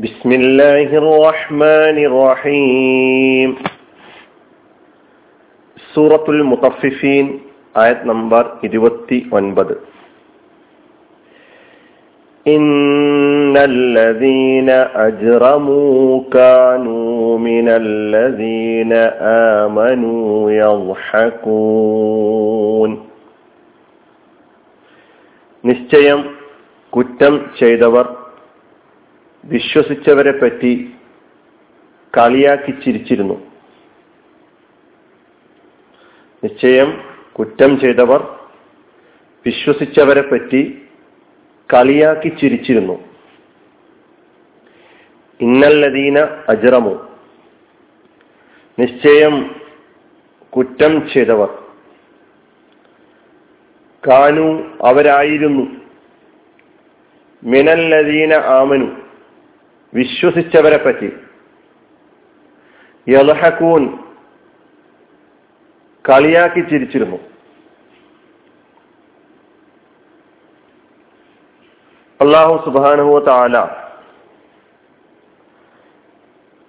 بسم الله الرحمن الرحيم സൂറത്തുൽ മുത്തഫിഫീൻ ആയത് നമ്പർ ഇരുപത്തി ഒൻപത് إن الذين أجرموا كانوا من الذين آمنوا يضحكون നിശ്ചയം കുറ്റം ചെയ്തവർ വിശ്വസിച്ചവരെ പറ്റി കളിയാക്കി ചിരിച്ചിരുന്നു. നിശ്ചയം കുറ്റം ചെയ്തവർ വിശ്വസിച്ചവരെ പറ്റി കളിയാക്കി ചിരിച്ചിരുന്നു. ഇന്നല്ലദീന അജറമു. നിശ്ചയം കുറ്റം ചെയ്തവർ. കാനു അവരായിരുന്നു. മിനല്ലദീന ആമനു. വിശ്വസിച്ചവരെ പറ്റി യലഹക്കൂൻ കളിയാക്കി ചിരിച്ചിരുന്നു. അള്ളാഹു സുബാനുഹു താല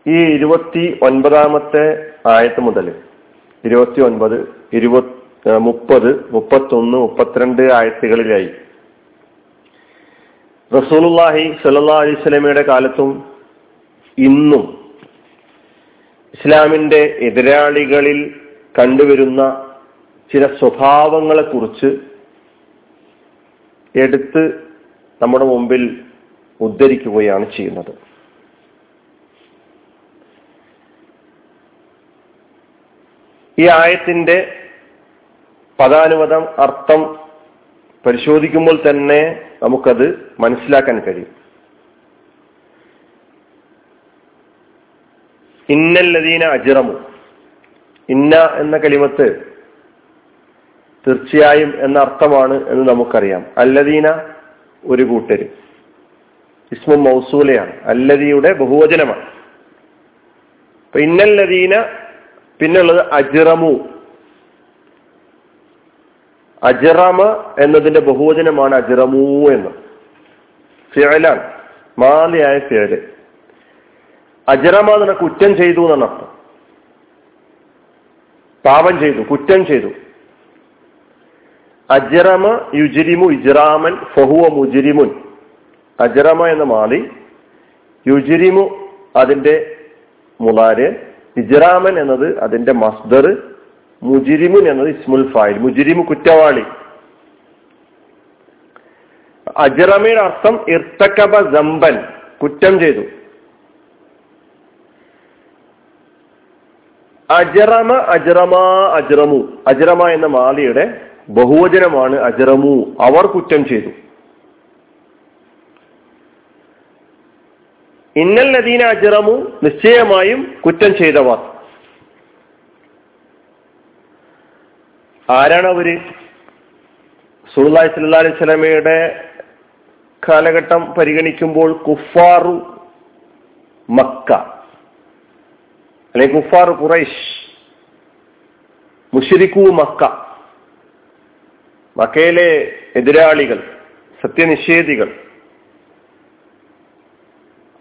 ഈ ഇരുപത്തി ഒൻപതാമത്തെ ആയത്ത് മുതൽ ഇരുപത്തി ഒൻപത് ഇരുപത് മുപ്പത് മുപ്പത്തൊന്ന് മുപ്പത്തിരണ്ട് ആയത്തുകളിലായി റസൂലുല്ലാഹി സല്ലാ വസല്ലമയുടെ കാലത്തും ഇന്നും ഇസ്ലാമിന്റെ എതിരാളികളിൽ കണ്ടുവരുന്ന ചില സ്വഭാവങ്ങളെ കുറിച്ച് എടുത്ത് നമ്മുടെ മുമ്പിൽ ഉദ്ധരിക്കുകയാണ് ചെയ്യുന്നത്. ഈ ആയത്തിന്റെ പദാനുപദം അർത്ഥം പരിശോധിക്കുമ്പോൾ തന്നെ നമുക്കത് മനസ്സിലാക്കാൻ കഴിയും. ഇന്നല്ലതീന അജിറമു. ഇന്ന എന്ന കലിമത്ത് തീർച്ചയായും എന്ന അർത്ഥമാണ് എന്ന് നമുക്കറിയാം. അല്ലദീന ഒരു കൂട്ടര്. ഇസ്മു മൗസൂലയാണ്. അല്ലദിയുടെ ബഹുവചനമാണ്. അപ്പൊ ഇന്നല്ലദീന പിന്നുള്ളത് അജിറമു. അജറമ എന്നതിന്റെ ബഹുവചനമാണ് അജറമു എന്ന്. ഫിയലാണ് മാലിയായ ഫിയൽ അജറമ എന്ന കുറ്റം ചെയ്തു എന്നാണ് അർത്ഥം. പാപം ചെയ്തു കുറ്റം ചെയ്തു. അജറമ യുജിരിമു ഇജ്റാമൻ ഫഹുവ മുജിരിമുൻ. അജറമ എന്ന മാലി യുജിരിമു അതിന്റെ മുലാര് ഇജ്റാമൻ എന്നത് അതിന്റെ മസ്ദർ. മുജിരിമുൻ എന്നത് ഇസ്മുൽ ഫായിൽ മുജിരിമു കുറ്റവാളി. അജറമയുടെ അർത്ഥം ഇർത്തക്കബ ജമ്പൻ കുറ്റം ചെയ്തു. അജറമ അജറമ അജറമു അജറമ എന്ന മാലിയുടെ ബഹുവചനമാണ് അജറമു അവർ കുറ്റം ചെയ്തു. ഇന്നൽ നദീന അജറമു നിശ്ചയമായും കുറ്റം ചെയ്തവർ ആരാണ് അവർ? സുല്ലാഹി സല്ലാ അലൈഹി സ്വലമയുടെ കാലഘട്ടം പരിഗണിക്കുമ്പോൾ കുഫാറു മക്ക. അല്ലെങ്കിൽ കുഫാർ ഖുറൈഷ് മുഷിരിക്കു മക്ക. മക്കയിലെ എതിരാളികൾ സത്യനിഷേധികൾ.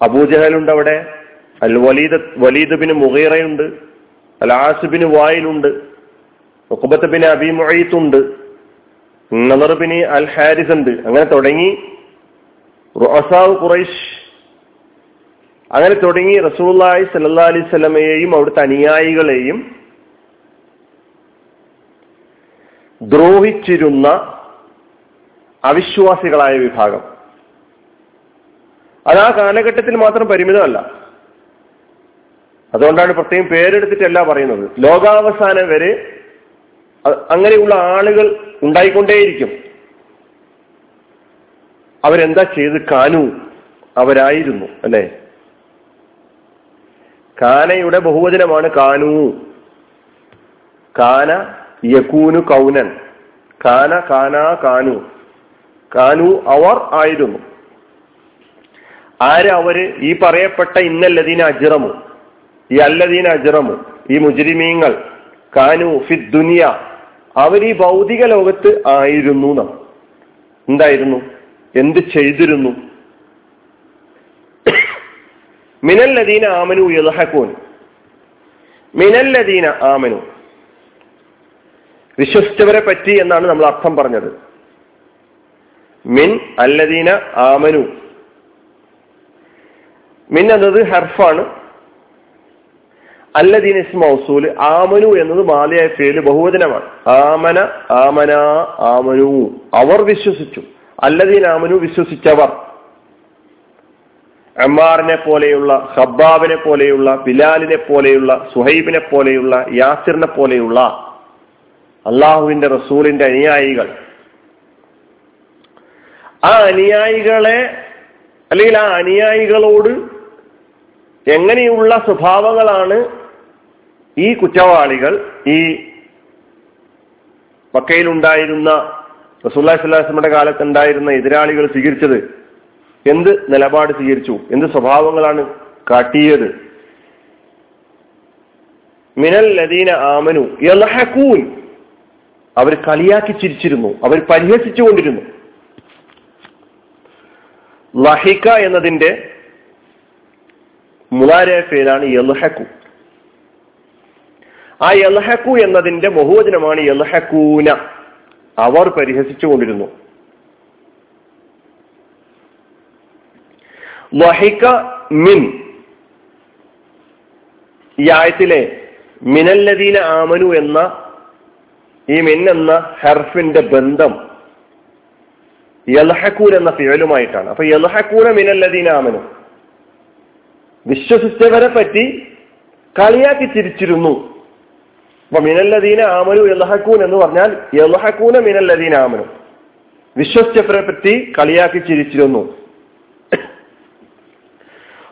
അബൂജഹലുണ്ട് അവിടെ അൽ വലീദ് വലീദ് ബിന് മുഹീറയുണ്ട് അൽ ആസിബിന് വായിലുണ്ട്. ഒക്കുബത്ത് പിന്നെ അബി മൊയ്ത്തുണ്ട് നദർ ബിന് അൽ ഹാരിസ് ഉണ്ട്. അങ്ങനെ തുടങ്ങി റുഅസാവ് ഖുറൈഷ് അങ്ങനെ തുടങ്ങി റസൂല്ലായി സല്ലാ അലൈഹി സ്വലമയെയും അവിടുത്തെ അനുയായികളെയും ദ്രോഹിച്ചിരുന്ന അവിശ്വാസികളായ വിഭാഗം. അത് ആ കാലഘട്ടത്തിൽ മാത്രം പരിമിതമല്ല. അതുകൊണ്ടാണ് പ്രത്യേകം പേരെടുത്തിട്ടല്ല പറയുന്നത്. ലോകാവസാനം വരെ അങ്ങനെയുള്ള ആളുകൾ ഉണ്ടായിക്കൊണ്ടേയിരിക്കും. അവരെന്താ ചെയ്ത്? കാനു അവരായിരുന്നു അല്ലെ? കാനയുടെ ബഹുവചനമാണ് കാനു. കാന യകൂനു കൗനൻ. കാന കാന കാനു. കാനു അവർ ആയിരുന്നു. ആര് അവർ? ഈ പറയപ്പെട്ട ഇന്നല്ലതീന അജിറമു. ഈ അല്ലതീന അജിറമു. ഈ മുജരിമീങ്ങൾ. കാനു ഫിദ് ദുനിയ. അവർ ഈ ഭൗതിക ലോകത്ത് ആയിരുന്നു എന്തായിരുന്നു? എന്ത് ചെയ്തിരുന്നു? മിനല്ലദീന ആമനു യൽഹക്കൂൻ മിനല്ലദീന ആമനു. വിശ്വസിച്ചവരെ പറ്റി എന്നാണ് നമ്മൾ അർത്ഥം പറഞ്ഞത്. മിൻ അല്ലദീന ആമനു. മിൻ എന്നത് ഹർഫാണ്. അല്ലദീൻ ഇസ്മൗസൂൽ ആമനു എന്നത് മാലയായ പേര് ബഹുവചനമാണ്. ആമന ആമന ആമനു. അവർ വിശ്വസിച്ചു. അല്ലദീൻ ആമനു വിശ്വസിച്ചവർ. അമ്മാറിനെ പോലെയുള്ള ഹബ്ബാബിനെ പോലെയുള്ള ബിലാലിനെ പോലെയുള്ള സുഹൈബിനെ പോലെയുള്ള യാസിറിനെ പോലെയുള്ള അള്ളാഹുവിന്റെ റസൂലിന്റെ അനുയായികൾ. ആ അനുയായികളെ അല്ലെങ്കിൽ ആ അനുയായികളോട് എങ്ങനെയുള്ള സ്വഭാവങ്ങളാണ് ഈ കുറ്റവാളികൾ ഈ മക്കയിലുണ്ടായിരുന്ന റസൂല്ലാ സ്വല്ലാസ്മയുടെ കാലത്ത് ഉണ്ടായിരുന്ന എതിരാളികൾ സ്വീകരിച്ചത് എന്ത് നിലപാട് സ്വീകരിച്ചു? എന്ത് സ്വഭാവങ്ങളാണ് കാട്ടിയത്? മിനൽ ലദീന ആമനു യലഹക്കൂൻ അവർ കളിയാക്കി ചിരിച്ചിരുന്നു. അവർ പരിഹസിച്ചുകൊണ്ടിരുന്നു. ലഹിക എന്നതിന്റെ മുതാര പേരാണ് യൽഹക്കു ആ യൽഹക്കു എന്നതിന്റെ ബഹുവചനമാണ് യൽഹക്കൂന അവർ പരിഹസിച്ചുകൊണ്ടിരുന്നു. ലഹിക മിൻ. ഈ ആയത്തിലെ മിനല്ലദീന ആമനു എന്ന ഈ മിൻ എന്ന ഹെർഫിന്റെ ബന്ധം യൽഹക്കൂൻ എന്ന ഫിയലുമായിട്ടാണ് അപ്പൊ യൽഹക്കൂന മിനല്ലദീന ആമനു. വിശ്വസിച്ചവരെ പറ്റി കളിയാക്കി ചിരിച്ചിരുന്നു. അപ്പൊ മിനല്ലദീന ആമനു യൽഹക്കൂൻ എന്ന് പറഞ്ഞാൽ യൽഹക്കൂന മിനല്ലദീന ആമനു. വിശ്വസിച്ചവരെ പറ്റി കളിയാക്കി ചിരിച്ചിരുന്നു.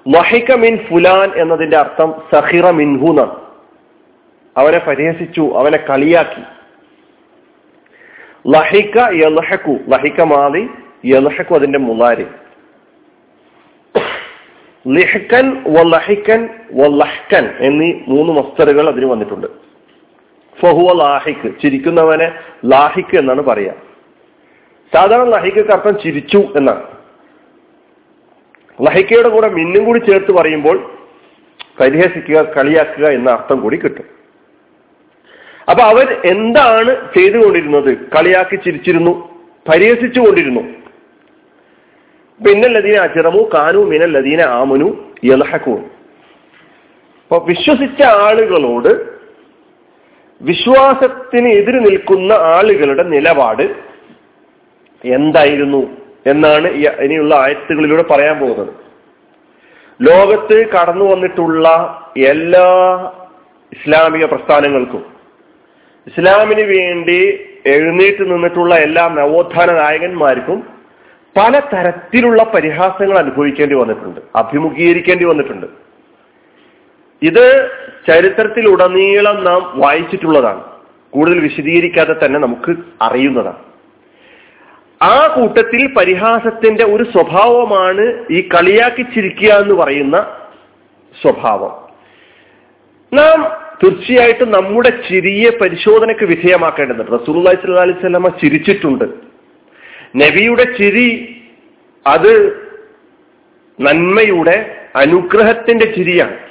വഹിക മിൻ ഫുലാൻ എന്നതിന്റെ അർത്ഥം സഹിറ മിൻഹുന അവനെ പരിഹസിച്ചു അവനെ കളിയാക്കി. ലഹിക യൽഹക്കു ലഹിക മാതി യൽഹക്കു അതിന്റെ മുലാരി ലിഹക്കൻ വ വല്ലഹ്കൻ എന്നീ മൂന്ന് മസ്തറുകൾ അതിന് വന്നിട്ടുണ്ട്. ഫഹുവ ലാഹിക്ക് ചിരിക്കുന്നവനെ ലാഹിക്ക് എന്നാണ് പറയുക സാധാരണ ലഹിക്ക് അർത്ഥം ചിരിച്ചു എന്നാണ്. ലഹിക്കയുടെ കൂടെ മിന്നും കൂടി ചേർത്ത് പറയുമ്പോൾ പരിഹസിക്കുക കളിയാക്കുക എന്ന അർത്ഥം കൂടി കിട്ടും. അപ്പൊ അവർ എന്താണ് ചെയ്തുകൊണ്ടിരുന്നത്? കളിയാക്കി ചിരിച്ചിരുന്നു പരിഹസിച്ചു കൊണ്ടിരുന്നു. പിന്നല്ലതീന അച്ചിറമു കാനു മിനല്ലദീന ആമനു യലഹക്കു അപ്പൊ വിശ്വസിച്ച ആളുകളോട് വിശ്വാസത്തിന് എതിര് നിൽക്കുന്ന ആളുകളുടെ നിലപാട് എന്തായിരുന്നു എന്നാണ് ഇനിയുള്ള ആയത്തുകളിലൂടെ പറയാൻ പോകുന്നത്. ലോകത്ത് കടന്നു വന്നിട്ടുള്ള എല്ലാ ഇസ്ലാമിക പ്രസ്ഥാനങ്ങൾക്കും ഇസ്ലാമിന് വേണ്ടി എഴുന്നേറ്റ് നിന്നിട്ടുള്ള എല്ലാ നവോത്ഥാന നായകന്മാർക്കും പല തരത്തിലുള്ള പരിഹാസങ്ങൾ അനുഭവിക്കേണ്ടി വന്നിട്ടുണ്ട് അഭിമുഖീകരിക്കേണ്ടി വന്നിട്ടുണ്ട്. ഇത് ചരിത്രത്തിലുടനീളം നാം വായിച്ചിട്ടുള്ളതാണ്. കൂടുതൽ വിശദീകരിക്കാതെ തന്നെ നമുക്ക് അറിയുന്നതാണ്. ആ കൂട്ടത്തിൽ പരിഹാസത്തിന്റെ ഒരു സ്വഭാവമാണ് ഈ കളിയാക്കി ചിരിക്കുക എന്ന് പറയുന്ന സ്വഭാവം. നാം തീർച്ചയായിട്ടും നമ്മുടെ ചിരിയെ പരിശോധനയ്ക്ക് വിധേയമാക്കേണ്ടതുണ്ട്. സ്വല്ലാ അലൈഹി സ്വലമ ചിരിച്ചിട്ടുണ്ട്. നബിയുടെ ചിരി അത് നന്മയുടെ അനുഗ്രഹത്തിന്റെ ചിരിയാണ്.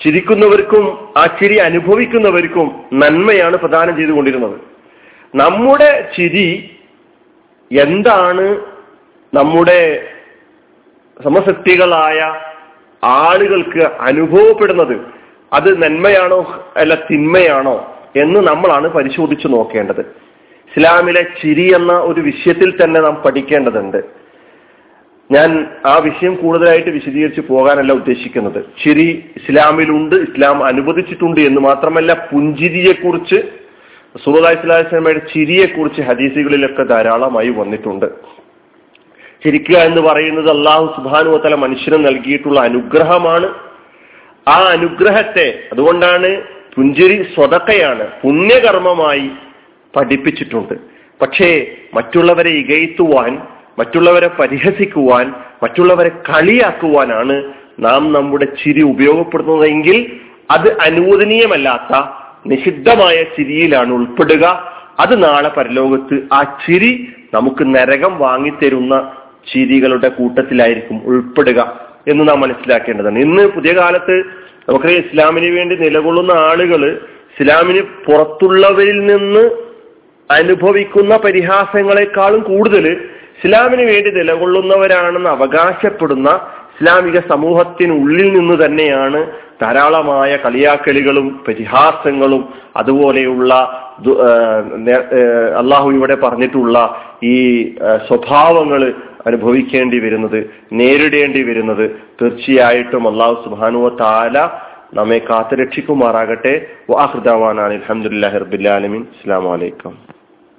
ചിരിക്കുന്നവർക്കും ആ ചിരി അനുഭവിക്കുന്നവർക്കും നന്മയാണ് പ്രദാനം ചെയ്തുകൊണ്ടിരുന്നത്. നമ്മുടെ ചിരി എന്താണ് നമ്മുടെ സമശക്തികളായ ആളുകൾക്ക് അനുഭവപ്പെടുന്നത്? അത് നന്മയാണോ അല്ല തിന്മയാണോ എന്ന് നമ്മളാണ് പരിശോധിച്ചു നോക്കേണ്ടത്. ഇസ്ലാമിലെ ചിരി എന്ന ഒരു വിഷയത്തിൽ തന്നെ നാം പഠിക്കേണ്ടതുണ്ട്. ഞാൻ ആ വിഷയം കൂടുതലായിട്ട് വിശദീകരിച്ച് പോകാനല്ല ഉദ്ദേശിക്കുന്നത്. ചിരി ഇസ്ലാമിലുണ്ട് ഇസ്ലാം അനുവദിച്ചിട്ടുണ്ട് എന്ന് മാത്രമല്ല പുഞ്ചിരിയെക്കുറിച്ച് സുഹൃദായ് ചിരിയെ ചിരിയെക്കുറിച്ച് ഹദീസുകളിലൊക്കെ ധാരാളമായി വന്നിട്ടുണ്ട്. ചിരിക്കുക എന്ന് പറയുന്നത് അള്ളാഹു സുബാനുവത്തല മനുഷ്യന് നൽകിയിട്ടുള്ള അനുഗ്രഹമാണ്. ആ അനുഗ്രഹത്തെ അതുകൊണ്ടാണ് പുഞ്ചിരി സ്വതക്കയാണ് പുണ്യകർമ്മമായി പഠിപ്പിച്ചിട്ടുണ്ട്. പക്ഷേ മറ്റുള്ളവരെ ഇകയത്തുവാൻ മറ്റുള്ളവരെ പരിഹസിക്കുവാൻ മറ്റുള്ളവരെ കളിയാക്കുവാനാണ് നാം നമ്മുടെ ചിരി ഉപയോഗപ്പെടുത്തുന്നതെങ്കിൽ അത് അനുവദനീയമല്ലാത്ത നിഷിദ്ധമായ ചിരിയിലാണ് ഉൾപ്പെടുക. അത് നാളെ പരലോകത്ത് ആ ചിരി നമുക്ക് നരകം വാങ്ങിത്തരുന്ന ചിരികളുടെ കൂട്ടത്തിലായിരിക്കും ഉൾപ്പെടുക എന്ന് നാം മനസ്സിലാക്കേണ്ടതാണ്. ഇന്ന് പുതിയ കാലത്ത് നമുക്കറിയാം ഇസ്ലാമിന് വേണ്ടി നിലകൊള്ളുന്ന ആളുകൾ ഇസ്ലാമിന് പുറത്തുള്ളവരിൽ നിന്ന് അനുഭവിക്കുന്ന പരിഹാസങ്ങളെക്കാളും കൂടുതൽ ഇസ്ലാമിന് വേണ്ടി നിലകൊള്ളുന്നവരാണെന്ന് അവകാശപ്പെടുന്ന ഇസ്ലാമിക സമൂഹത്തിനുള്ളിൽ നിന്ന് തന്നെയാണ് ധാരാളമായ കളിയാക്കലുകളും പരിഹാസങ്ങളും അതുപോലെയുള്ള അള്ളാഹു ഇവിടെ പറഞ്ഞിട്ടുള്ള ഈ സ്വഭാവങ്ങൾ അനുഭവിക്കേണ്ടി വരുന്നത് നേരിടേണ്ടി വരുന്നത് തീർച്ചയായിട്ടും അള്ളാഹു സുബാനുവ താല നമ്മെ കാത്തുരക്ഷിക്കുമാറാകട്ടെ. വാഹൃദാവാനാണ് അലഹമുല്ലാ ഹർബുല്ലാലമീൻ അസ്സാം വലൈക്കും